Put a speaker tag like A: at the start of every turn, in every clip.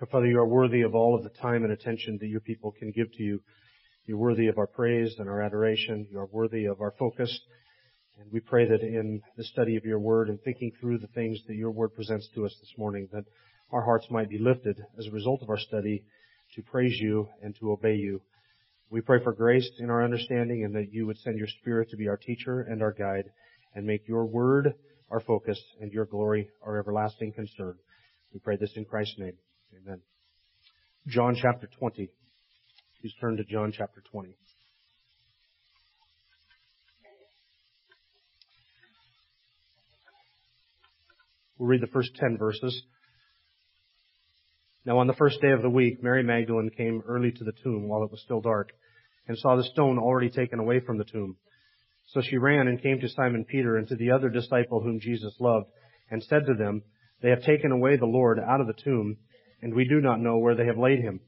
A: Our Father, you are worthy of all of the time and attention that your people can give to you. You're worthy of our praise and our adoration. You are worthy of our focus. And we pray that in the study of your word and thinking through the things that your word presents to us this morning, that our hearts might be lifted as a result of our study to praise you and to obey you. We pray for grace in our understanding and that you would send your spirit to be our teacher and our guide and make your word our focus and your glory our everlasting concern. We pray this in Christ's name. Amen. John chapter 20. Please turn to John chapter 20. We'll read the first 10 verses. Now on the first day of the week, Mary Magdalene came early to the tomb while it was still dark and saw the stone already taken away from the tomb. So she ran and came to Simon Peter and to the other disciple whom Jesus loved and said to them, They have taken away the Lord out of the tomb and we do not know where they have laid him.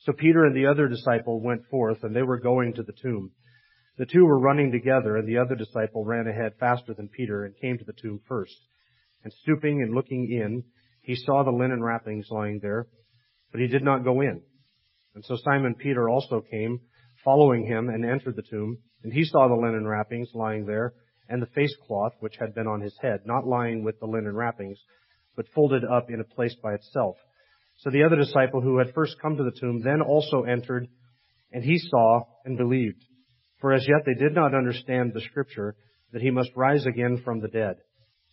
A: So Peter and the other disciple went forth and they were going to the tomb. The two were running together and the other disciple ran ahead faster than Peter and came to the tomb first. And stooping and looking in, he saw the linen wrappings lying there, but he did not go in. And so Simon Peter also came, following him, and entered the tomb. And he saw the linen wrappings lying there, and the face cloth which had been on his head, not lying with the linen wrappings, but folded up in a place by itself. So the other disciple who had first come to the tomb then also entered, and he saw and believed. For as yet they did not understand the scripture that he must rise again from the dead.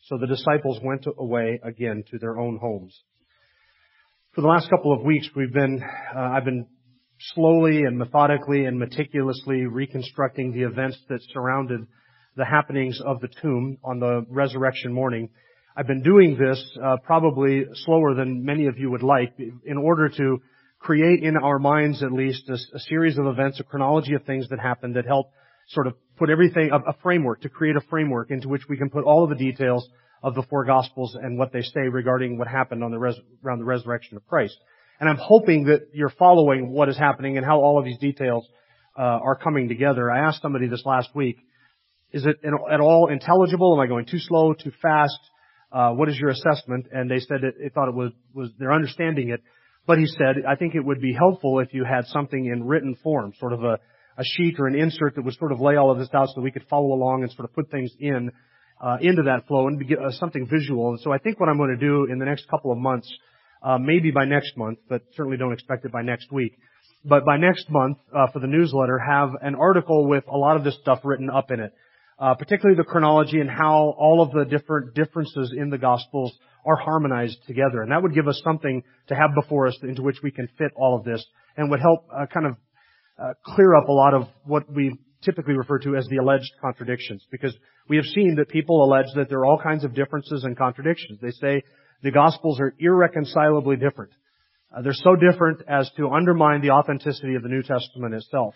A: So the disciples went away again to their own homes. For the last couple of weeks, we've been, uh, I've been slowly and methodically and meticulously reconstructing the events that surrounded the happenings of the tomb on the resurrection morning. I've been doing this uh, probably slower than many of you would like in order to create in our minds at least a, a series of events, a chronology of things that happened that help sort of put everything, a, a framework, to create a framework into which we can put all of the details of the four Gospels and what they say regarding what happened on the res- around the resurrection of Christ. And I'm hoping that you're following what is happening and how all of these details uh, are coming together. I asked somebody this last week, is it at all intelligible? Am I going too slow, too fast? Uh, what is your assessment? And they said they thought it was, was they're understanding it. But he said, I think it would be helpful if you had something in written form, sort of a, a sheet or an insert that would sort of lay all of this out so we could follow along and sort of put things in uh, into that flow and get uh, something visual. And so I think what I'm going to do in the next couple of months, uh, maybe by next month, but certainly don't expect it by next week. But by next month, uh, for the newsletter, have an article with a lot of this stuff written up in it, uh, particularly the chronology and how all of the different differences in the Gospels are harmonized together. And that would give us something to have before us into which we can fit all of this and would help uh, kind of uh, clear up a lot of what we typically refer to as the alleged contradictions because we have seen that people allege that there are all kinds of differences and contradictions. They say the Gospels are irreconcilably different. Uh, they're so different as to undermine the authenticity of the New Testament itself.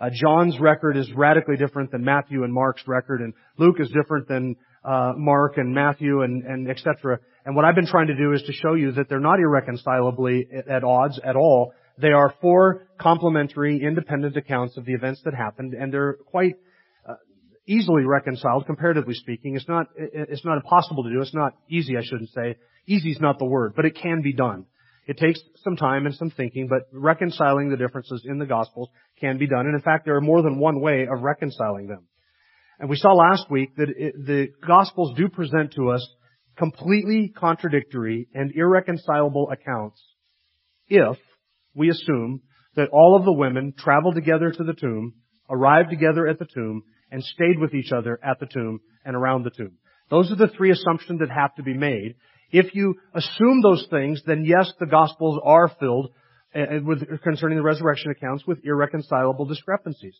A: Uh, John's record is radically different than Matthew and Mark's record, and Luke is different than uh, Mark and Matthew and, and etc. And what I've been trying to do is to show you that they're not irreconcilably at odds at all, they are four complementary, independent accounts of the events that happened, and they're quite uh, easily reconciled, comparatively speaking. It's not, it's not impossible to do. It's not easy, I shouldn't say. Easy is not the word, but it can be done. It takes some time and some thinking, but reconciling the differences in the Gospels can be done. And in fact, there are more than one way of reconciling them. And we saw last week that it, the Gospels do present to us completely contradictory and irreconcilable accounts if we assume that all of the women traveled together to the tomb, arrived together at the tomb, and stayed with each other at the tomb and around the tomb. Those are the three assumptions that have to be made. If you assume those things, then yes, the Gospels are filled uh, with, concerning the resurrection accounts with irreconcilable discrepancies.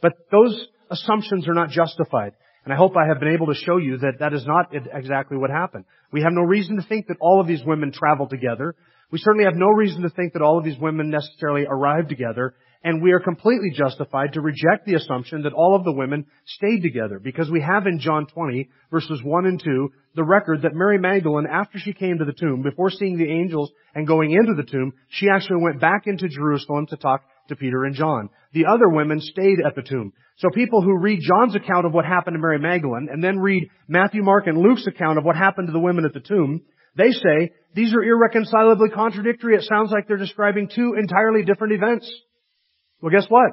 A: But those assumptions are not justified. And I hope I have been able to show you that that is not exactly what happened. We have no reason to think that all of these women traveled together. We certainly have no reason to think that all of these women necessarily arrived together. And we are completely justified to reject the assumption that all of the women stayed together because we have in John 20 verses 1 and 2 the record that Mary Magdalene, after she came to the tomb, before seeing the angels and going into the tomb, she actually went back into Jerusalem to talk to Peter and John. The other women stayed at the tomb. So people who read John's account of what happened to Mary Magdalene and then read Matthew, Mark, and Luke's account of what happened to the women at the tomb, they say these are irreconcilably contradictory. It sounds like they're describing two entirely different events. Well, guess what?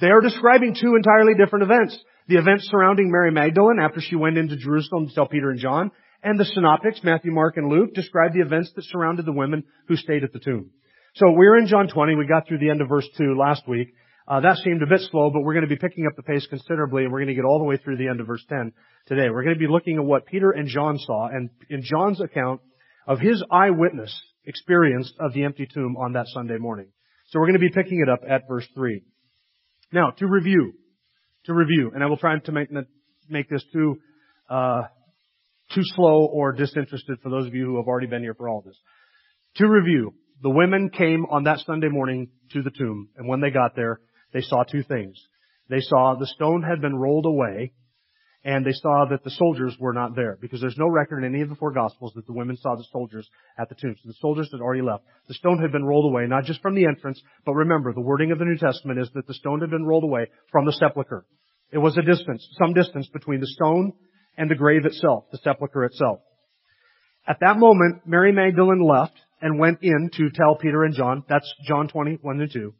A: They are describing two entirely different events. The events surrounding Mary Magdalene after she went into Jerusalem to tell Peter and John, and the synoptics, Matthew, Mark, and Luke, describe the events that surrounded the women who stayed at the tomb. So we're in John 20. We got through the end of verse 2 last week. Uh, that seemed a bit slow, but we're going to be picking up the pace considerably, and we're going to get all the way through the end of verse 10 today. We're going to be looking at what Peter and John saw, and in John's account of his eyewitness experience of the empty tomb on that Sunday morning. So we're going to be picking it up at verse 3. Now, to review, to review, and I will try to make, make this too, uh, too slow or disinterested for those of you who have already been here for all this. To review, the women came on that Sunday morning to the tomb, and when they got there, they saw two things. They saw the stone had been rolled away, and they saw that the soldiers were not there, because there's no record in any of the four Gospels that the women saw the soldiers at the tomb. So the soldiers had already left. The stone had been rolled away, not just from the entrance, but remember, the wording of the New Testament is that the stone had been rolled away from the sepulchre. It was a distance, some distance between the stone and the grave itself, the sepulchre itself. At that moment, Mary Magdalene left and went in to tell Peter and John. That's John 20, 1 and 2.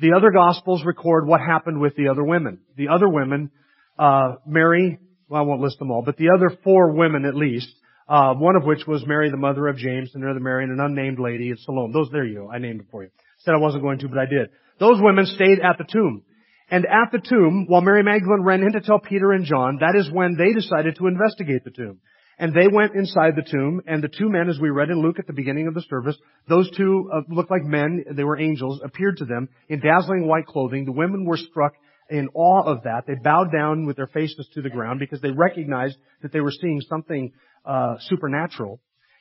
A: The other Gospels record what happened with the other women. The other women, uh, Mary, well, I won't list them all, but the other four women at least, uh, one of which was Mary, the mother of James, and another Mary, and an unnamed lady at Salome. Those, there you go. I named it for you. Said I wasn't going to, but I did. Those women stayed at the tomb. And at the tomb, while Mary Magdalene ran in to tell Peter and John, that is when they decided to investigate the tomb. And they went inside the tomb, and the two men, as we read in Luke at the beginning of the service, those two uh, looked like men, they were angels, appeared to them in dazzling white clothing. The women were struck in awe of that. They bowed down with their faces to the ground because they recognized that they were seeing something uh, supernatural.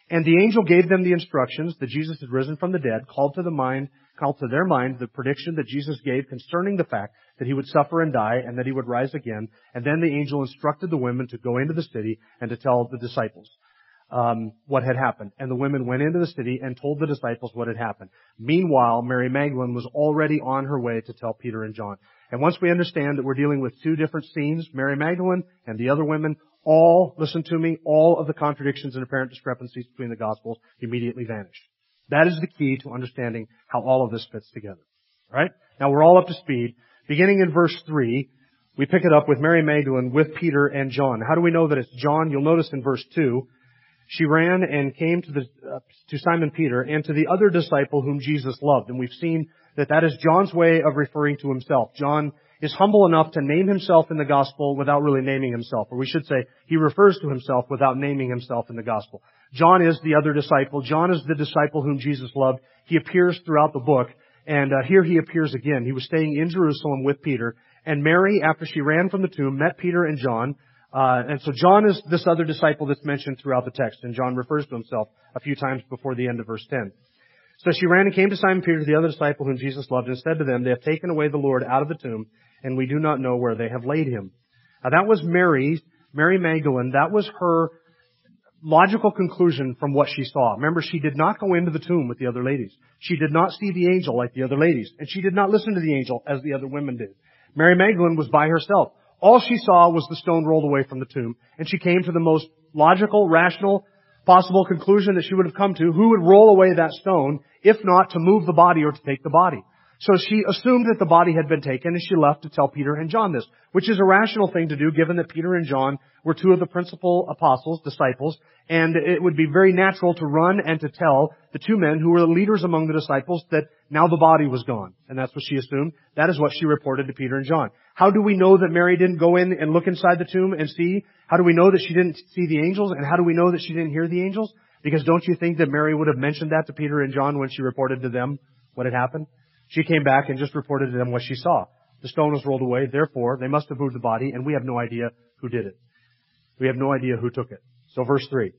A: And the angel gave them the instructions that Jesus had risen from the dead, called to the mind, called to their mind the prediction that Jesus gave concerning the fact that he would suffer and die and that he would rise again. And then the angel instructed the women to go into the city and to tell the disciples um, what had happened. And the women went into the city and told the disciples what had happened. Meanwhile, Mary Magdalene was already on her way to tell Peter and John. And once we understand that we're dealing with two different scenes, Mary Magdalene and the other women, all, listen to me, all of the contradictions and apparent discrepancies between the Gospels immediately vanish. That is the key to understanding how all of this fits together. Right? Now we're all up to speed. Beginning in verse 3, we pick it up with Mary Magdalene with Peter and John. How do we know that it's John? You'll notice in verse 2, she ran and came to the, uh, to Simon Peter and to the other disciple whom Jesus loved. And we've seen that that is John's way of referring to himself. John is humble enough to name himself in the gospel without really naming himself. Or we should say, he refers to himself without naming himself in the gospel. John is the other disciple. John is the disciple whom Jesus loved. He appears throughout the book. And uh, here he appears again. He was staying in Jerusalem with Peter. And Mary, after she ran from the tomb, met Peter and John. Uh, and so John is this other disciple that's mentioned throughout the text. And John refers to himself a few times before the end of verse 10. So she ran and came to Simon Peter, the other disciple whom Jesus loved, and said to them, They have taken away the Lord out of the tomb, and we do not know where they have laid him. Now that was Mary, Mary Magdalene. That was her logical conclusion from what she saw. Remember, she did not go into the tomb with the other ladies. She did not see the angel like the other ladies. And she did not listen to the angel as the other women did. Mary Magdalene was by herself. All she saw was the stone rolled away from the tomb. And she came to the most logical, rational, possible conclusion that she would have come to. Who would roll away that stone, if not to move the body or to take the body? So she assumed that the body had been taken and she left to tell Peter and John this, which is a rational thing to do given that Peter and John were two of the principal apostles, disciples, and it would be very natural to run and to tell the two men who were the leaders among the disciples that now the body was gone. And that's what she assumed. That is what she reported to Peter and John. How do we know that Mary didn't go in and look inside the tomb and see? How do we know that she didn't see the angels? And how do we know that she didn't hear the angels? Because don't you think that Mary would have mentioned that to Peter and John when she reported to them what had happened? She came back and just reported to them what she saw. The stone was rolled away. Therefore, they must have moved the body, and we have no idea who did it. We have no idea who took it. So verse 3.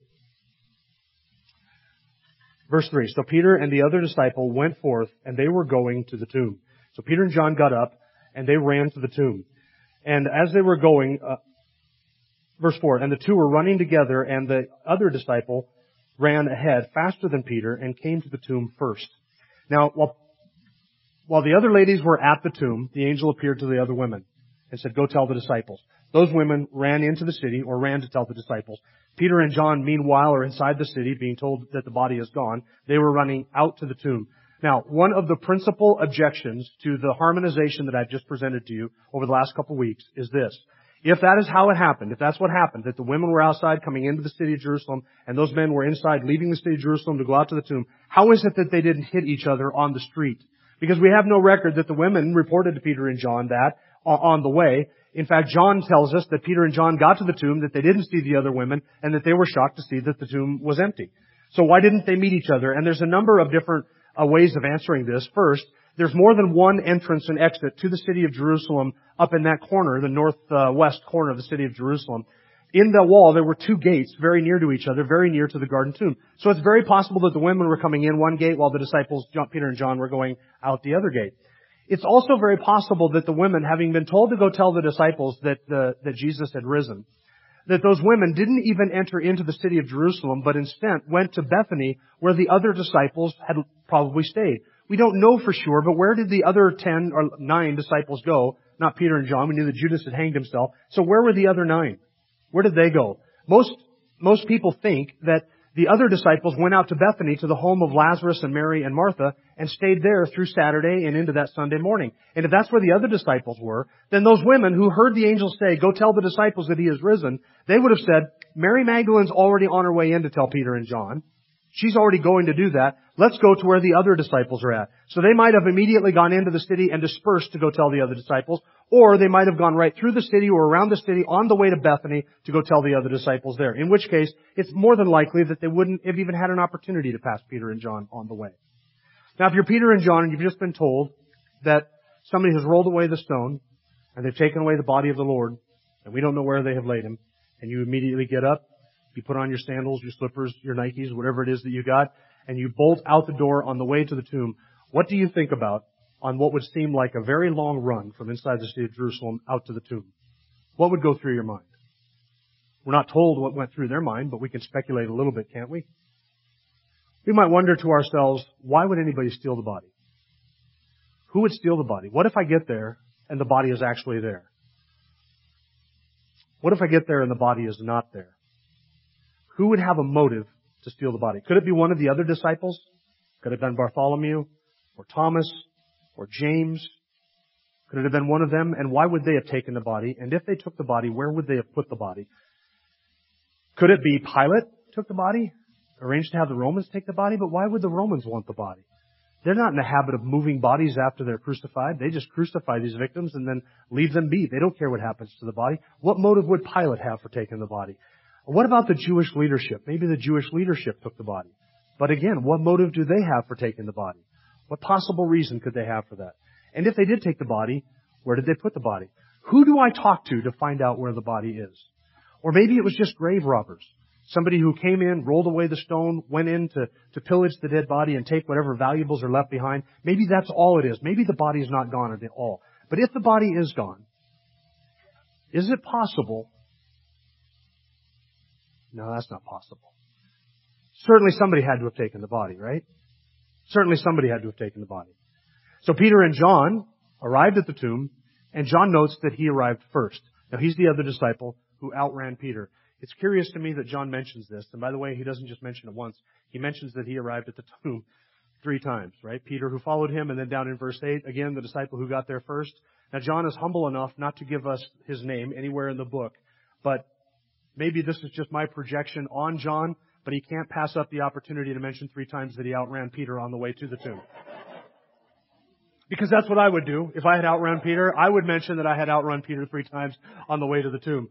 A: Verse 3. So Peter and the other disciple went forth, and they were going to the tomb. So Peter and John got up, and they ran to the tomb. And as they were going, uh, verse 4, and the two were running together, and the other disciple ran ahead faster than Peter and came to the tomb first. Now, while, while the other ladies were at the tomb, the angel appeared to the other women and said, go tell the disciples. Those women ran into the city or ran to tell the disciples. Peter and John, meanwhile, are inside the city being told that the body is gone. They were running out to the tomb. Now, one of the principal objections to the harmonization that I've just presented to you over the last couple of weeks is this. If that is how it happened, if that's what happened, that the women were outside coming into the city of Jerusalem and those men were inside leaving the city of Jerusalem to go out to the tomb, how is it that they didn't hit each other on the street? Because we have no record that the women reported to Peter and John that on the way. In fact, John tells us that Peter and John got to the tomb, that they didn't see the other women, and that they were shocked to see that the tomb was empty. So why didn't they meet each other? And there's a number of different uh, ways of answering this. First, there's more than one entrance and exit to the city of Jerusalem up in that corner, the northwest corner of the city of Jerusalem. In the wall, there were two gates very near to each other, very near to the garden tomb. So it's very possible that the women were coming in one gate while the disciples, John, Peter and John, were going out the other gate. It's also very possible that the women, having been told to go tell the disciples that, the, that Jesus had risen, that those women didn't even enter into the city of Jerusalem, but instead went to Bethany where the other disciples had probably stayed. We don't know for sure, but where did the other ten or nine disciples go? Not Peter and John. We knew that Judas had hanged himself. So where were the other nine? Where did they go? Most, most people think that the other disciples went out to Bethany to the home of Lazarus and Mary and Martha and stayed there through Saturday and into that Sunday morning. And if that's where the other disciples were, then those women who heard the angel say, go tell the disciples that he is risen, they would have said, Mary Magdalene's already on her way in to tell Peter and John. She's already going to do that. Let's go to where the other disciples are at. So they might have immediately gone into the city and dispersed to go tell the other disciples, or they might have gone right through the city or around the city on the way to Bethany to go tell the other disciples there. In which case, it's more than likely that they wouldn't have even had an opportunity to pass Peter and John on the way. Now if you're Peter and John and you've just been told that somebody has rolled away the stone and they've taken away the body of the Lord and we don't know where they have laid him, and you immediately get up you put on your sandals, your slippers, your Nikes, whatever it is that you got, and you bolt out the door on the way to the tomb. What do you think about on what would seem like a very long run from inside the city of Jerusalem out to the tomb? What would go through your mind? We're not told what went through their mind, but we can speculate a little bit, can't we? We might wonder to ourselves, why would anybody steal the body? Who would steal the body? What if I get there and the body is actually there? What if I get there and the body is not there? Who would have a motive to steal the body? Could it be one of the other disciples? Could it have been Bartholomew or Thomas or James? Could it have been one of them? And why would they have taken the body? And if they took the body, where would they have put the body? Could it be Pilate took the body? Arranged to have the Romans take the body? But why would the Romans want the body? They're not in the habit of moving bodies after they're crucified. They just crucify these victims and then leave them be. They don't care what happens to the body. What motive would Pilate have for taking the body? What about the Jewish leadership? Maybe the Jewish leadership took the body. But again, what motive do they have for taking the body? What possible reason could they have for that? And if they did take the body, where did they put the body? Who do I talk to to find out where the body is? Or maybe it was just grave robbers. Somebody who came in, rolled away the stone, went in to, to pillage the dead body and take whatever valuables are left behind. Maybe that's all it is. Maybe the body is not gone at all. But if the body is gone, is it possible no, that's not possible. Certainly somebody had to have taken the body, right? Certainly somebody had to have taken the body. So Peter and John arrived at the tomb, and John notes that he arrived first. Now he's the other disciple who outran Peter. It's curious to me that John mentions this, and by the way, he doesn't just mention it once. He mentions that he arrived at the tomb three times, right? Peter who followed him, and then down in verse 8, again, the disciple who got there first. Now John is humble enough not to give us his name anywhere in the book, but Maybe this is just my projection on John, but he can't pass up the opportunity to mention three times that he outran Peter on the way to the tomb. Because that's what I would do. If I had outrun Peter, I would mention that I had outrun Peter three times on the way to the tomb.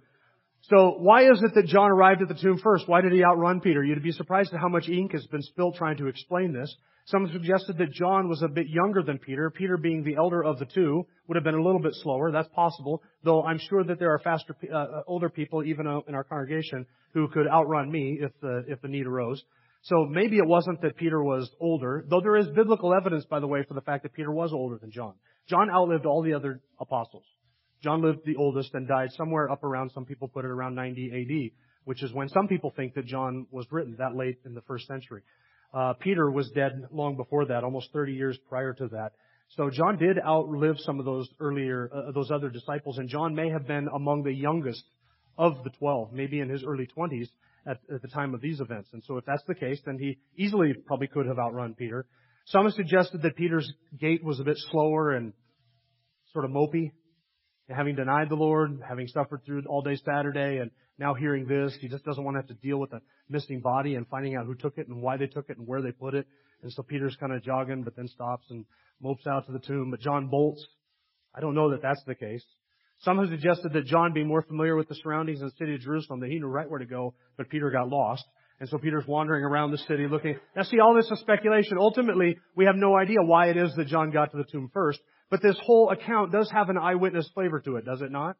A: So why is it that John arrived at the tomb first? Why did he outrun Peter? You'd be surprised at how much ink has been spilled trying to explain this. Some suggested that John was a bit younger than Peter. Peter being the elder of the two would have been a little bit slower. That's possible. Though I'm sure that there are faster, uh, older people even in our congregation who could outrun me if the, if the need arose. So maybe it wasn't that Peter was older, though there is biblical evidence, by the way, for the fact that Peter was older than John. John outlived all the other apostles. John lived the oldest and died somewhere up around, some people put it around 90 AD, which is when some people think that John was written that late in the first century. Uh, Peter was dead long before that, almost 30 years prior to that. So John did outlive some of those earlier, uh, those other disciples, and John may have been among the youngest of the 12, maybe in his early 20s at, at the time of these events. And so if that's the case, then he easily probably could have outrun Peter. Some have suggested that Peter's gait was a bit slower and sort of mopey having denied the Lord, having suffered through all day Saturday, and now hearing this, he just doesn't want to have to deal with a missing body and finding out who took it and why they took it and where they put it. And so Peter's kind of jogging, but then stops and mopes out to the tomb. But John bolts. I don't know that that's the case. Some have suggested that John, being more familiar with the surroundings in the city of Jerusalem, that he knew right where to go, but Peter got lost. And so Peter's wandering around the city looking. Now see, all this is speculation. Ultimately, we have no idea why it is that John got to the tomb first. But this whole account does have an eyewitness flavor to it, does it not?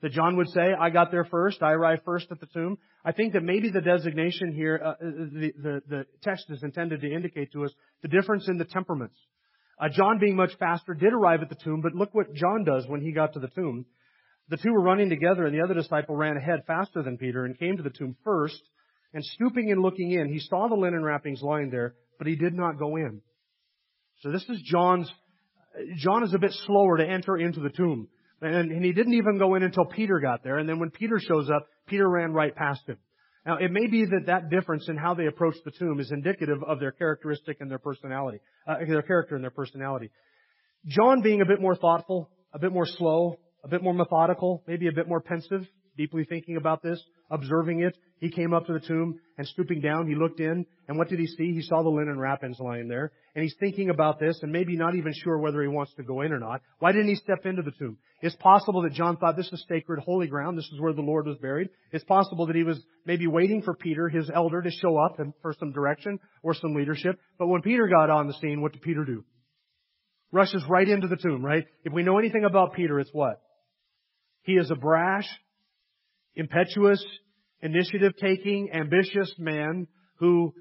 A: That John would say, I got there first, I arrived first at the tomb. I think that maybe the designation here, uh, uh, the, the, the text is intended to indicate to us the difference in the temperaments. Uh, John being much faster did arrive at the tomb, but look what John does when he got to the tomb. The two were running together and the other disciple ran ahead faster than Peter and came to the tomb first and stooping and looking in, he saw the linen wrappings lying there, but he did not go in. So this is John's John is a bit slower to enter into the tomb. And, and he didn't even go in until Peter got there. And then when Peter shows up, Peter ran right past him. Now, it may be that that difference in how they approach the tomb is indicative of their characteristic and their personality, uh, their character and their personality. John being a bit more thoughtful, a bit more slow, a bit more methodical, maybe a bit more pensive, deeply thinking about this, observing it, he came up to the tomb and stooping down, he looked in, and what did he see? He saw the linen wrappings lying there, and he's thinking about this and maybe not even sure whether he wants to go in or not. Why didn't he step into the tomb? It's possible that John thought this is sacred, holy ground, this is where the Lord was buried. It's possible that he was maybe waiting for Peter, his elder, to show up and for some direction or some leadership. But when Peter got on the scene, what did Peter do? Rushes right into the tomb, right? If we know anything about Peter, it's what? He is a brash, impetuous, initiative taking, ambitious man who,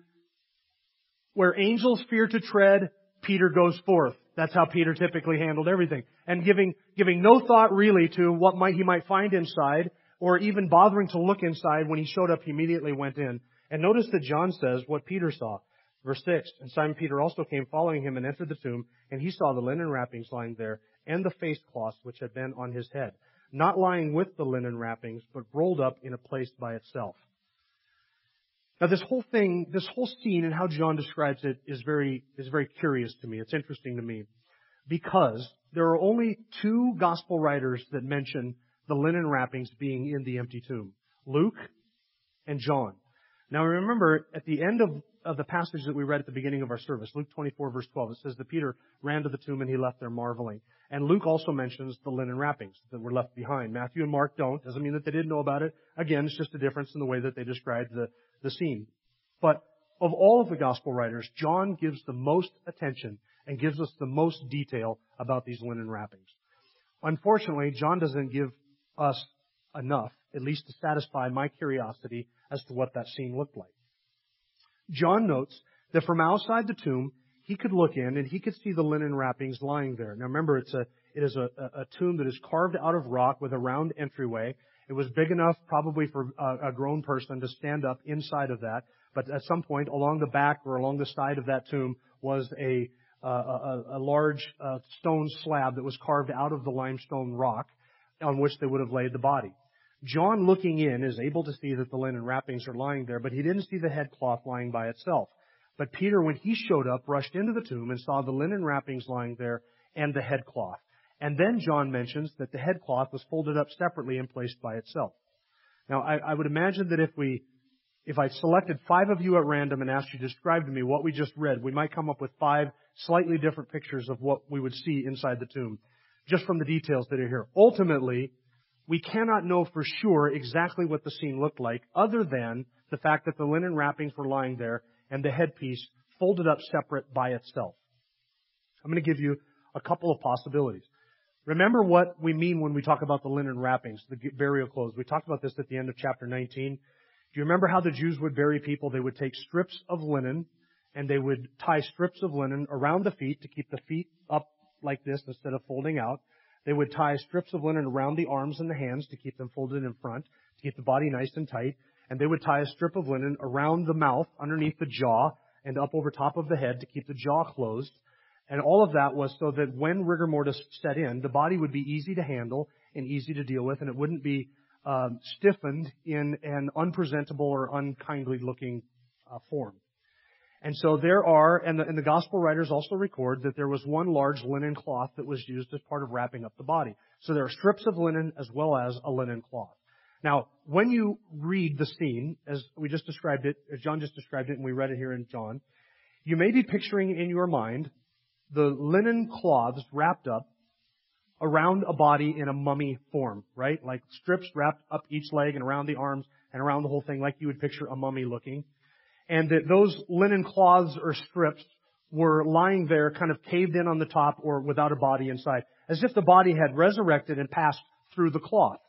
A: where angels fear to tread, Peter goes forth. That's how Peter typically handled everything. And giving, giving no thought really to what might, he might find inside, or even bothering to look inside when he showed up, he immediately went in. And notice that John says what Peter saw. Verse 6, And Simon Peter also came following him and entered the tomb, and he saw the linen wrappings lying there, and the face cloth which had been on his head not lying with the linen wrappings, but rolled up in a place by itself. Now this whole thing, this whole scene and how John describes it is very, is very curious to me. It's interesting to me. Because there are only two gospel writers that mention the linen wrappings being in the empty tomb. Luke and John. Now remember, at the end of, of the passage that we read at the beginning of our service, Luke 24 verse 12, it says that Peter ran to the tomb and he left there marveling. And Luke also mentions the linen wrappings that were left behind. Matthew and Mark don't. Doesn't mean that they didn't know about it. Again, it's just a difference in the way that they described the, the scene. But of all of the gospel writers, John gives the most attention and gives us the most detail about these linen wrappings. Unfortunately, John doesn't give us enough, at least to satisfy my curiosity as to what that scene looked like. John notes that from outside the tomb, he could look in and he could see the linen wrappings lying there. Now remember, it's a, it is a, a tomb that is carved out of rock with a round entryway. It was big enough probably for a, a grown person to stand up inside of that. But at some point along the back or along the side of that tomb was a, uh, a, a, large uh, stone slab that was carved out of the limestone rock on which they would have laid the body. John looking in is able to see that the linen wrappings are lying there, but he didn't see the headcloth lying by itself. But Peter, when he showed up, rushed into the tomb and saw the linen wrappings lying there and the headcloth. And then John mentions that the headcloth was folded up separately and placed by itself. Now, I, I would imagine that if we, if I selected five of you at random and asked you to describe to me what we just read, we might come up with five slightly different pictures of what we would see inside the tomb, just from the details that are here. Ultimately, we cannot know for sure exactly what the scene looked like other than the fact that the linen wrappings were lying there and the headpiece folded up separate by itself. I'm going to give you a couple of possibilities. Remember what we mean when we talk about the linen wrappings, the burial clothes. We talked about this at the end of chapter 19. Do you remember how the Jews would bury people? They would take strips of linen and they would tie strips of linen around the feet to keep the feet up like this instead of folding out. They would tie strips of linen around the arms and the hands to keep them folded in front, to keep the body nice and tight. And they would tie a strip of linen around the mouth, underneath the jaw, and up over top of the head to keep the jaw closed. And all of that was so that when rigor mortis set in, the body would be easy to handle and easy to deal with, and it wouldn't be um, stiffened in an unpresentable or unkindly looking uh, form. And so there are, and the, and the gospel writers also record that there was one large linen cloth that was used as part of wrapping up the body. So there are strips of linen as well as a linen cloth. Now, when you read the scene, as we just described it, as John just described it, and we read it here in John, you may be picturing in your mind the linen cloths wrapped up around a body in a mummy form, right? Like strips wrapped up each leg and around the arms and around the whole thing, like you would picture a mummy looking and that those linen cloths or strips were lying there kind of caved in on the top or without a body inside, as if the body had resurrected and passed through the cloth.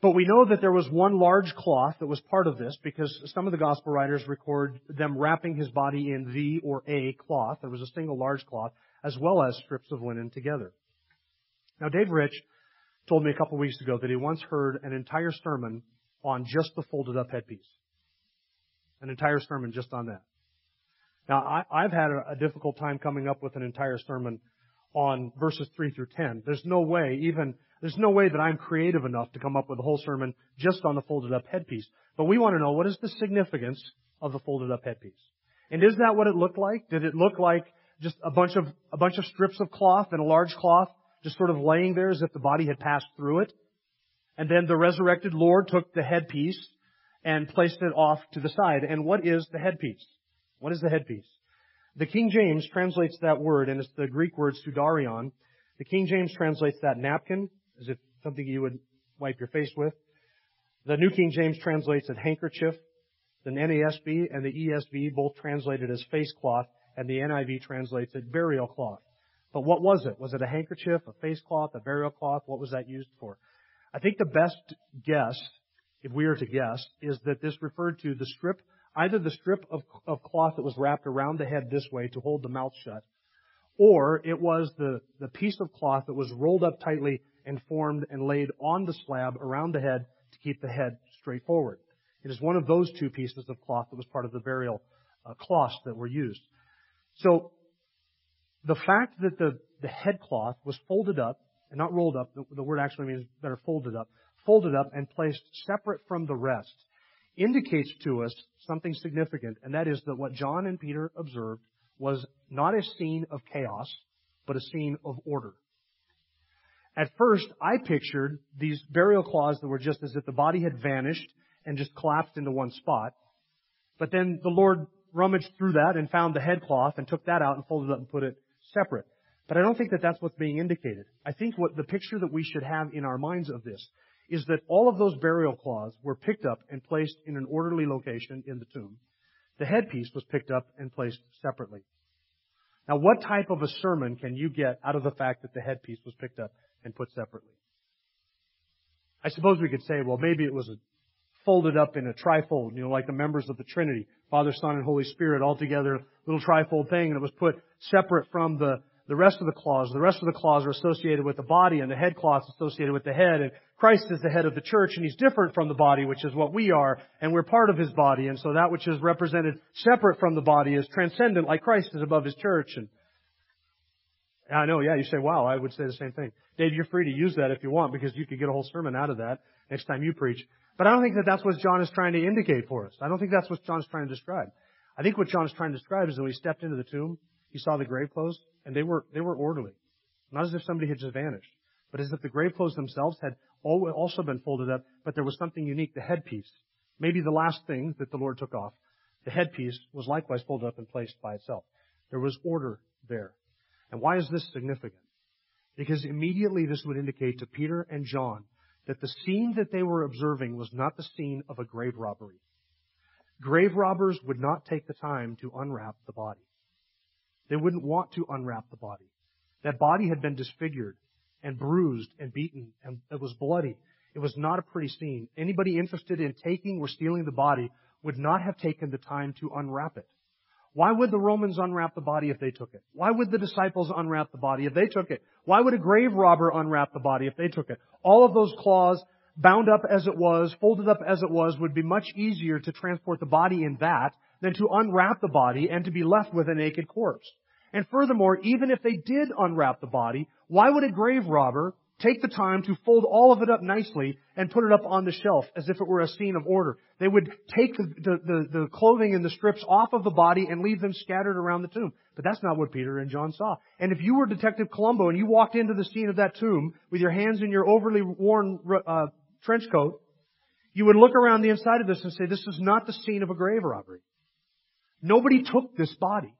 A: But we know that there was one large cloth that was part of this because some of the gospel writers record them wrapping his body in the or a cloth. There was a single large cloth as well as strips of linen together. Now Dave Rich told me a couple of weeks ago that he once heard an entire sermon on just the folded up headpiece an entire sermon just on that. Now, I, have had a, a difficult time coming up with an entire sermon on verses 3 through 10. There's no way, even, there's no way that I'm creative enough to come up with a whole sermon just on the folded up headpiece. But we want to know what is the significance of the folded up headpiece? And is that what it looked like? Did it look like just a bunch of, a bunch of strips of cloth and a large cloth just sort of laying there as if the body had passed through it? And then the resurrected Lord took the headpiece and placed it off to the side. And what is the headpiece? What is the headpiece? The King James translates that word, and it's the Greek word sudarion. The King James translates that napkin, as if something you would wipe your face with. The New King James translates it handkerchief. The NASB and the ESV both translate it as face cloth, and the NIV translates it burial cloth. But what was it? Was it a handkerchief, a face cloth, a burial cloth? What was that used for? I think the best guess if we are to guess, is that this referred to the strip, either the strip of, of cloth that was wrapped around the head this way to hold the mouth shut, or it was the, the piece of cloth that was rolled up tightly and formed and laid on the slab around the head to keep the head straight forward. It is one of those two pieces of cloth that was part of the burial uh, that were used. So, the fact that the, the head cloth was folded up, and not rolled up, the, the word actually means better folded up, folded up and placed separate from the rest indicates to us something significant, and that is that what John and Peter observed was not a scene of chaos, but a scene of order. At first, I pictured these burial cloths that were just as if the body had vanished and just collapsed into one spot. But then the Lord rummaged through that and found the head cloth and took that out and folded it up and put it separate. But I don't think that that's what's being indicated. I think what the picture that we should have in our minds of this is that all of those burial cloths were picked up and placed in an orderly location in the tomb. The headpiece was picked up and placed separately. Now, what type of a sermon can you get out of the fact that the headpiece was picked up and put separately? I suppose we could say, well, maybe it was folded up in a trifold, you know, like the members of the Trinity, Father, Son, and Holy Spirit all together, little trifold thing, and it was put separate from the, the rest of the claws. The rest of the claws are associated with the body, and the head cloth is associated with the head, and Christ is the head of the church and he's different from the body, which is what we are, and we're part of his body. And so that which is represented separate from the body is transcendent, like Christ is above his church. And I know, yeah, you say, wow, I would say the same thing. Dave, you're free to use that if you want because you could get a whole sermon out of that next time you preach. But I don't think that that's what John is trying to indicate for us. I don't think that's what John's trying to describe. I think what John is trying to describe is that when he stepped into the tomb, he saw the grave clothes and they were, they were orderly. Not as if somebody had just vanished, but as if the grave clothes themselves had also been folded up, but there was something unique, the headpiece. Maybe the last thing that the Lord took off. The headpiece was likewise folded up and placed by itself. There was order there. And why is this significant? Because immediately this would indicate to Peter and John that the scene that they were observing was not the scene of a grave robbery. Grave robbers would not take the time to unwrap the body. They wouldn't want to unwrap the body. That body had been disfigured and bruised and beaten and it was bloody. It was not a pretty scene. Anybody interested in taking or stealing the body would not have taken the time to unwrap it. Why would the Romans unwrap the body if they took it? Why would the disciples unwrap the body if they took it? Why would a grave robber unwrap the body if they took it? All of those claws, bound up as it was, folded up as it was, would be much easier to transport the body in that than to unwrap the body and to be left with a naked corpse. And furthermore, even if they did unwrap the body, why would a grave robber take the time to fold all of it up nicely and put it up on the shelf as if it were a scene of order. They would take the, the, the, the, clothing and the strips off of the body and leave them scattered around the tomb. But that's not what Peter and John saw. And if you were Detective Columbo and you walked into the scene of that tomb with your hands in your overly worn uh, trench coat, you would look around the inside of this and say, this is not the scene of a grave robbery. Nobody took this body.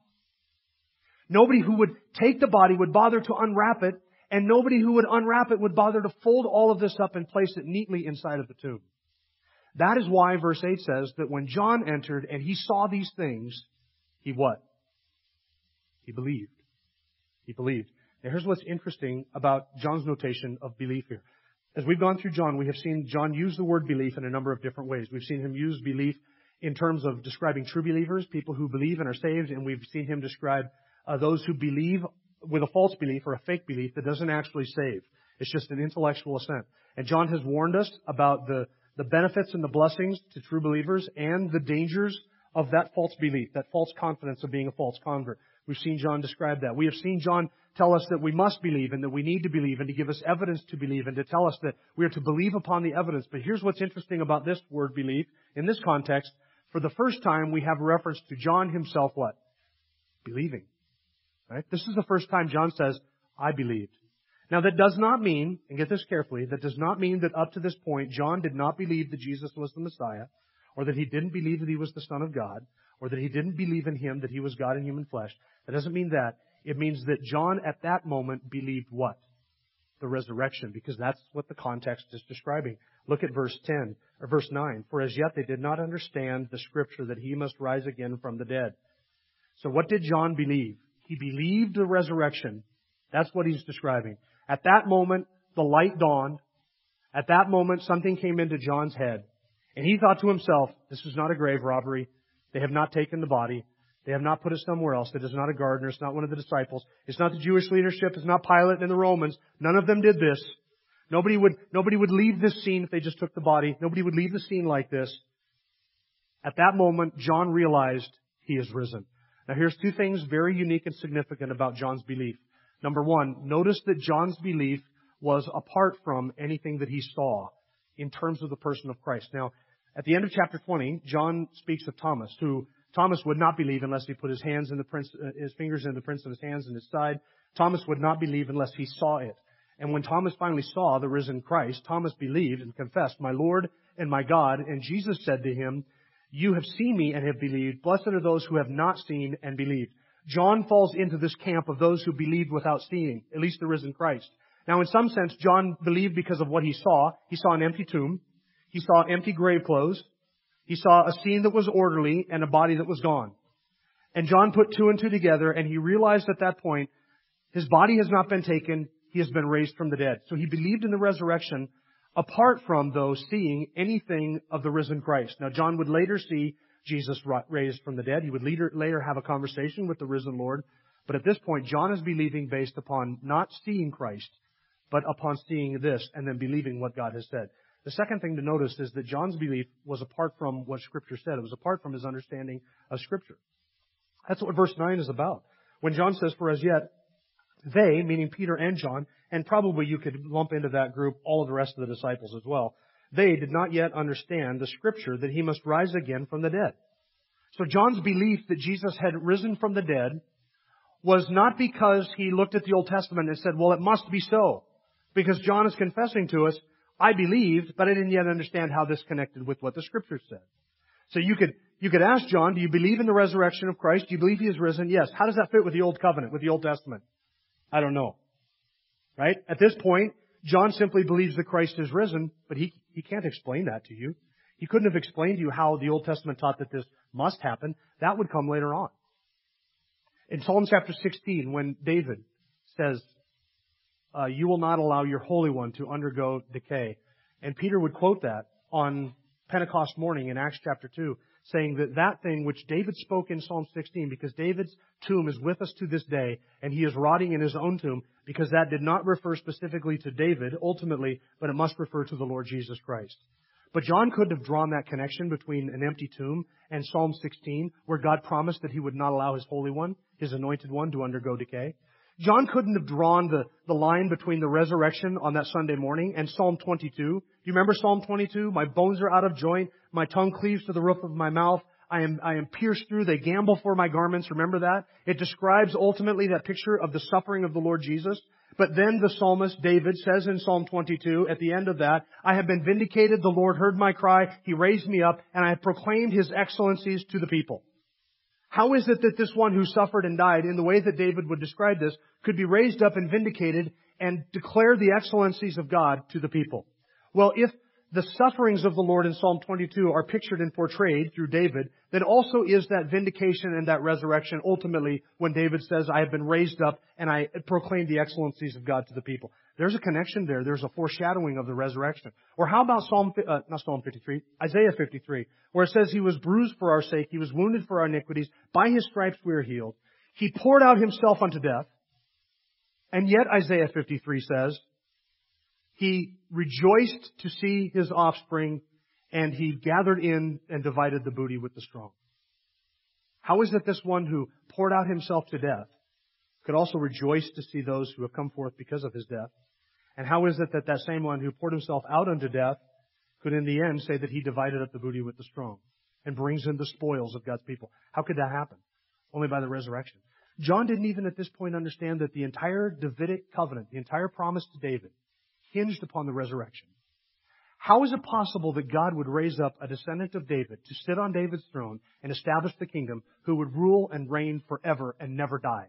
A: Nobody who would take the body would bother to unwrap it and nobody who would unwrap it would bother to fold all of this up and place it neatly inside of the tomb. That is why verse 8 says that when John entered and he saw these things, he what? He believed. He believed. Now here's what's interesting about John's notation of belief here. As we've gone through John, we have seen John use the word belief in a number of different ways. We've seen him use belief in terms of describing true believers, people who believe and are saved, and we've seen him describe Uh, those who believe with a false belief or a fake belief that doesn't actually save. It's just an intellectual assent. And John has warned us about the, the benefits and the blessings to true believers and the dangers of that false belief, that false confidence of being a false convert. We've seen John describe that. We have seen John tell us that we must believe and that we need to believe and to give us evidence to believe and to tell us that we are to believe upon the evidence. But here's what's interesting about this word believe in this context. For the first time, we have a reference to John himself what? Believing. Right? This is the first time John says, I believed. Now that does not mean, and get this carefully, that does not mean that up to this point John did not believe that Jesus was the Messiah, or that he didn't believe that he was the Son of God, or that he didn't believe in him that he was God in human flesh. That doesn't mean that. It means that John at that moment believed what? The resurrection, because that's what the context is describing. Look at verse 10, or verse 9. For as yet they did not understand the scripture that he must rise again from the dead. So what did John believe? He believed the resurrection. That's what he's describing. At that moment, the light dawned. At that moment, something came into John's head. And he thought to himself, this is not a grave robbery. They have not taken the body. They have not put it somewhere else. It is not a gardener. It's not one of the disciples. It's not the Jewish leadership. It's not Pilate and the Romans. None of them did this. Nobody would, nobody would leave this scene if they just took the body. Nobody would leave the scene like this. At that moment, John realized he is risen. Now here's two things very unique and significant about John's belief. Number one, notice that John's belief was apart from anything that he saw in terms of the person of Christ. Now, at the end of chapter 20, John speaks of Thomas, who Thomas would not believe unless he put his hands in the prints, uh, his fingers in the prints of his hands and his side. Thomas would not believe unless he saw it. And when Thomas finally saw the risen Christ, Thomas believed and confessed, My Lord and my God. And Jesus said to him, you have seen me and have believed. Blessed are those who have not seen and believed. John falls into this camp of those who believed without seeing, at least the risen Christ. Now, in some sense, John believed because of what he saw. He saw an empty tomb. He saw empty grave clothes. He saw a scene that was orderly and a body that was gone. And John put two and two together and he realized at that point, his body has not been taken. He has been raised from the dead. So he believed in the resurrection apart from, those seeing anything of the risen Christ. Now, John would later see Jesus raised from the dead. He would later, later have a conversation with the risen Lord. But at this point, John is believing based upon not seeing Christ, but upon seeing this and then believing what God has said. The second thing to notice is that John's belief was apart from what Scripture said. It was apart from his understanding of Scripture. That's what verse 9 is about. When John says, For as yet they, meaning Peter and John, and probably you could lump into that group all of the rest of the disciples as well, they did not yet understand the scripture that he must rise again from the dead. So John's belief that Jesus had risen from the dead was not because he looked at the Old Testament and said, well, it must be so. Because John is confessing to us, I believed, but I didn't yet understand how this connected with what the scripture said. So you could, you could ask John, do you believe in the resurrection of Christ? Do you believe he is risen? Yes. How does that fit with the Old Covenant, with the Old Testament? I don't know. Right? At this point, John simply believes that Christ is risen, but he, he can't explain that to you. He couldn't have explained to you how the Old Testament taught that this must happen. That would come later on. In Psalm chapter 16, when David says, uh, you will not allow your Holy One to undergo decay. And Peter would quote that on Pentecost morning in Acts chapter 2, saying that that thing which David spoke in Psalm 16, because David's tomb is with us to this day, and he is rotting in his own tomb, because that did not refer specifically to David, ultimately, but it must refer to the Lord Jesus Christ. But John couldn't have drawn that connection between an empty tomb and Psalm 16, where God promised that he would not allow his Holy One, his anointed one, to undergo decay. John couldn't have drawn the, the line between the resurrection on that Sunday morning and Psalm 22. Do you remember Psalm 22? My bones are out of joint. My tongue cleaves to the roof of my mouth. I am, I am pierced through. They gamble for my garments. Remember that? It describes ultimately that picture of the suffering of the Lord Jesus. But then the psalmist David says in Psalm 22 at the end of that, I have been vindicated. The Lord heard my cry. He raised me up and I have proclaimed his excellencies to the people. How is it that this one who suffered and died in the way that David would describe this could be raised up and vindicated and declare the excellencies of God to the people? Well, if the sufferings of the Lord in Psalm 22 are pictured and portrayed through David, then also is that vindication and that resurrection ultimately when David says, I have been raised up and I proclaim the excellencies of God to the people. There's a connection there. There's a foreshadowing of the resurrection. Or how about Psalm, uh, not Psalm 53, Isaiah 53, where it says he was bruised for our sake, he was wounded for our iniquities, by his stripes we are healed. He poured out himself unto death. And yet Isaiah 53 says, he rejoiced to see his offspring, and he gathered in and divided the booty with the strong. How is it this one who poured out himself to death could also rejoice to see those who have come forth because of his death? And how is it that that same one who poured himself out unto death could in the end say that he divided up the booty with the strong and brings in the spoils of God's people? How could that happen? Only by the resurrection. John didn't even at this point understand that the entire Davidic covenant, the entire promise to David, hinged upon the resurrection. How is it possible that God would raise up a descendant of David to sit on David's throne and establish the kingdom who would rule and reign forever and never die?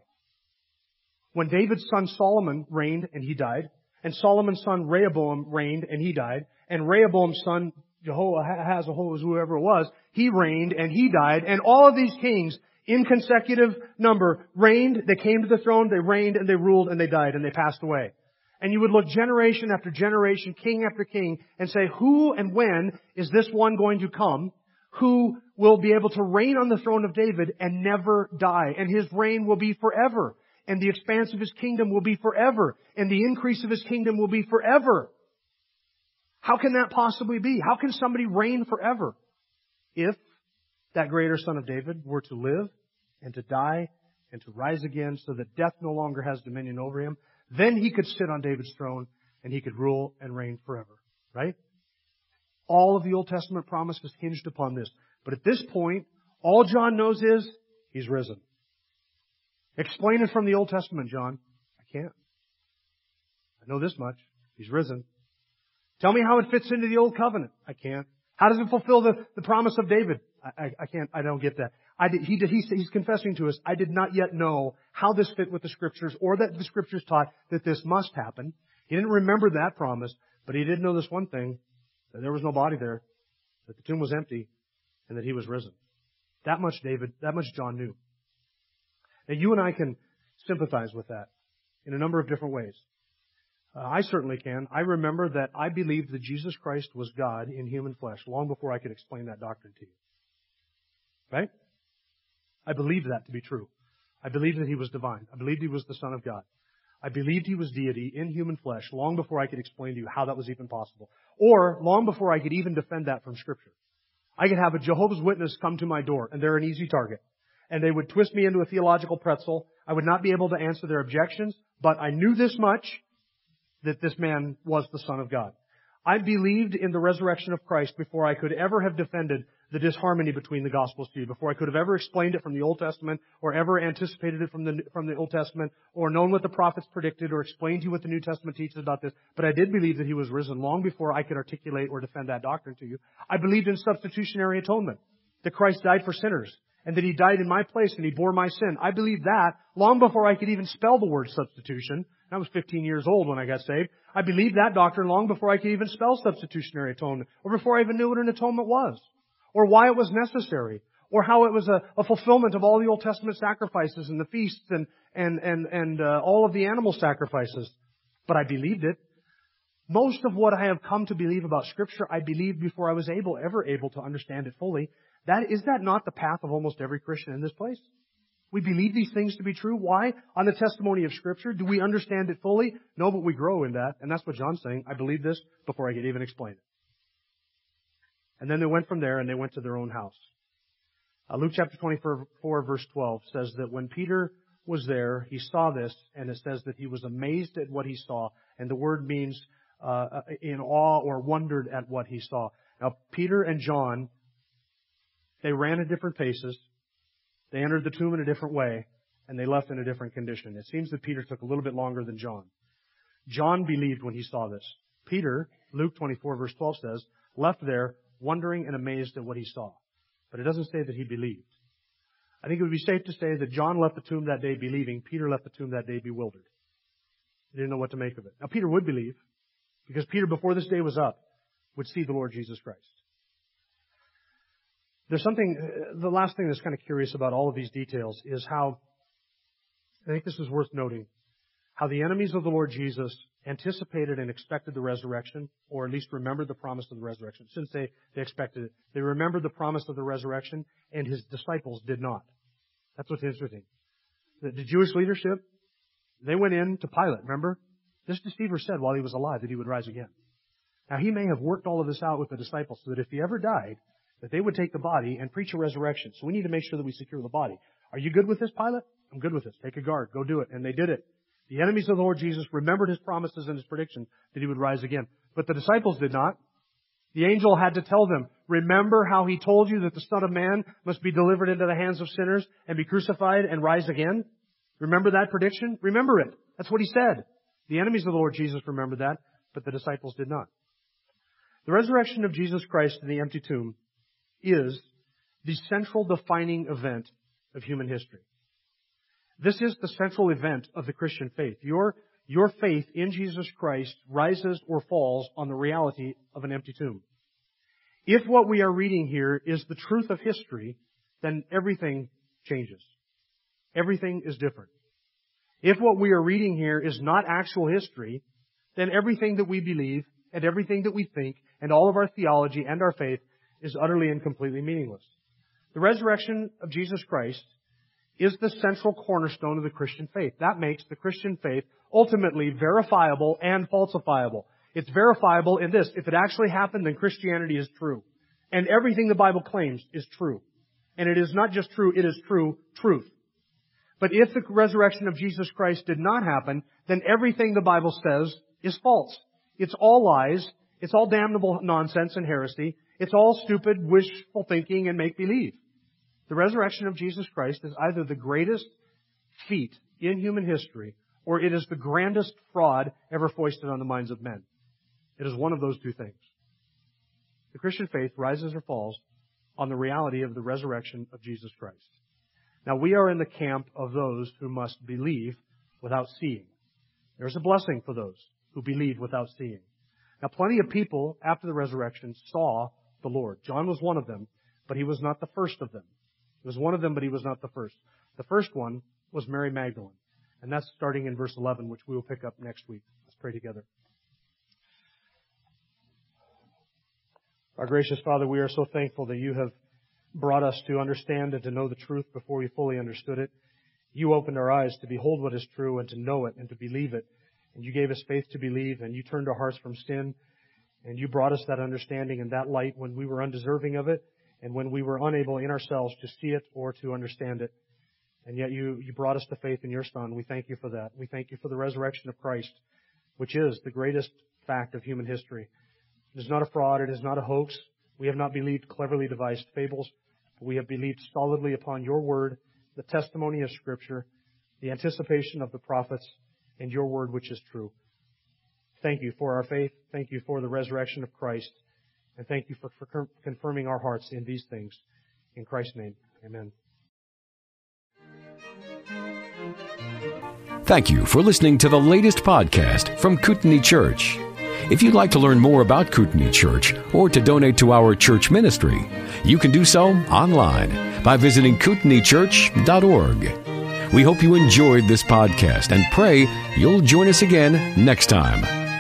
A: When David's son Solomon reigned and he died, and Solomon's son Rehoboam reigned and he died, and Rehoboam's son Jehoahaz, whoever it was, he reigned and he died, and all of these kings in consecutive number reigned, they came to the throne, they reigned and they ruled and they died and they passed away. And you would look generation after generation, king after king, and say, who and when is this one going to come who will be able to reign on the throne of David and never die? And his reign will be forever. And the expanse of his kingdom will be forever. And the increase of his kingdom will be forever. How can that possibly be? How can somebody reign forever? If that greater son of David were to live and to die and to rise again so that death no longer has dominion over him, then he could sit on David's throne and he could rule and reign forever. Right? All of the Old Testament promise was hinged upon this. But at this point, all John knows is he's risen. Explain it from the Old Testament, John. I can't. I know this much. He's risen. Tell me how it fits into the Old Covenant. I can't. How does it fulfill the, the promise of David? I, I, I can't, I don't get that. I did, he did, he's, he's confessing to us, I did not yet know how this fit with the scriptures or that the scriptures taught that this must happen. He didn't remember that promise, but he did know this one thing, that there was no body there, that the tomb was empty, and that he was risen. That much David, that much John knew. Now you and I can sympathize with that in a number of different ways. Uh, I certainly can. I remember that I believed that Jesus Christ was God in human flesh long before I could explain that doctrine to you. Right? I believed that to be true. I believed that he was divine. I believed he was the Son of God. I believed he was deity in human flesh long before I could explain to you how that was even possible. Or long before I could even defend that from scripture. I could have a Jehovah's Witness come to my door and they're an easy target. And they would twist me into a theological pretzel. I would not be able to answer their objections, but I knew this much that this man was the Son of God. I believed in the resurrection of Christ before I could ever have defended the disharmony between the Gospels to you, before I could have ever explained it from the Old Testament or ever anticipated it from the, from the Old Testament or known what the prophets predicted or explained to you what the New Testament teaches about this. But I did believe that He was risen long before I could articulate or defend that doctrine to you. I believed in substitutionary atonement, that Christ died for sinners and that He died in my place and He bore my sin. I believed that long before I could even spell the word substitution. I was 15 years old when I got saved. I believed that doctrine long before I could even spell substitutionary atonement, or before I even knew what an atonement was, or why it was necessary, or how it was a, a fulfillment of all the Old Testament sacrifices and the feasts and and and and uh, all of the animal sacrifices. But I believed it. Most of what I have come to believe about Scripture, I believed before I was able, ever able to understand it fully. That is that not the path of almost every Christian in this place? We believe these things to be true. Why? On the testimony of Scripture. Do we understand it fully? No, but we grow in that. And that's what John's saying. I believe this before I could even explain it. And then they went from there and they went to their own house. Uh, Luke chapter 24 verse 12 says that when Peter was there, he saw this, and it says that he was amazed at what he saw. And the word means uh, in awe or wondered at what he saw. Now, Peter and John, they ran at different paces. They entered the tomb in a different way, and they left in a different condition. It seems that Peter took a little bit longer than John. John believed when he saw this. Peter, Luke 24 verse 12 says, left there wondering and amazed at what he saw. But it doesn't say that he believed. I think it would be safe to say that John left the tomb that day believing. Peter left the tomb that day bewildered. He didn't know what to make of it. Now Peter would believe. Because Peter, before this day was up, would see the Lord Jesus Christ. There's something, uh, the last thing that's kind of curious about all of these details is how, I think this is worth noting, how the enemies of the Lord Jesus anticipated and expected the resurrection, or at least remembered the promise of the resurrection. Since they, they expected it, they remembered the promise of the resurrection, and his disciples did not. That's what's interesting. The, the Jewish leadership, they went in to Pilate, remember? This deceiver said while he was alive that he would rise again. Now he may have worked all of this out with the disciples so that if he ever died, that they would take the body and preach a resurrection. So we need to make sure that we secure the body. Are you good with this, Pilate? I'm good with this. Take a guard. Go do it. And they did it. The enemies of the Lord Jesus remembered his promises and his prediction that he would rise again. But the disciples did not. The angel had to tell them, remember how he told you that the Son of Man must be delivered into the hands of sinners and be crucified and rise again? Remember that prediction? Remember it. That's what he said. The enemies of the Lord Jesus remembered that, but the disciples did not. The resurrection of Jesus Christ in the empty tomb is the central defining event of human history. This is the central event of the Christian faith. Your, your faith in Jesus Christ rises or falls on the reality of an empty tomb. If what we are reading here is the truth of history, then everything changes. Everything is different. If what we are reading here is not actual history, then everything that we believe and everything that we think and all of our theology and our faith is utterly and completely meaningless. The resurrection of Jesus Christ is the central cornerstone of the Christian faith. That makes the Christian faith ultimately verifiable and falsifiable. It's verifiable in this. If it actually happened, then Christianity is true. And everything the Bible claims is true. And it is not just true, it is true truth. But if the resurrection of Jesus Christ did not happen, then everything the Bible says is false. It's all lies. It's all damnable nonsense and heresy. It's all stupid, wishful thinking and make believe. The resurrection of Jesus Christ is either the greatest feat in human history or it is the grandest fraud ever foisted on the minds of men. It is one of those two things. The Christian faith rises or falls on the reality of the resurrection of Jesus Christ. Now we are in the camp of those who must believe without seeing. There's a blessing for those who believe without seeing. Now plenty of people after the resurrection saw the Lord. John was one of them, but he was not the first of them. He was one of them, but he was not the first. The first one was Mary Magdalene. And that's starting in verse 11, which we will pick up next week. Let's pray together. Our gracious Father, we are so thankful that you have brought us to understand and to know the truth before we fully understood it. You opened our eyes to behold what is true and to know it and to believe it. And you gave us faith to believe and you turned our hearts from sin and you brought us that understanding and that light when we were undeserving of it and when we were unable in ourselves to see it or to understand it. And yet you, you brought us to faith in your Son. We thank you for that. We thank you for the resurrection of Christ, which is the greatest fact of human history. It is not a fraud. It is not a hoax. We have not believed cleverly devised fables, we have believed solidly upon your word, the testimony of Scripture, the anticipation of the prophets, and your word which is true. Thank you for our faith. Thank you for the resurrection of Christ. And thank you for, for confirming our hearts in these things. In Christ's name, amen.
B: Thank you for listening to the latest podcast from Kootenai Church. If you'd like to learn more about Kootenai Church or to donate to our church ministry, you can do so online by visiting kootenaichurch.org. We hope you enjoyed this podcast and pray you'll join us again next time.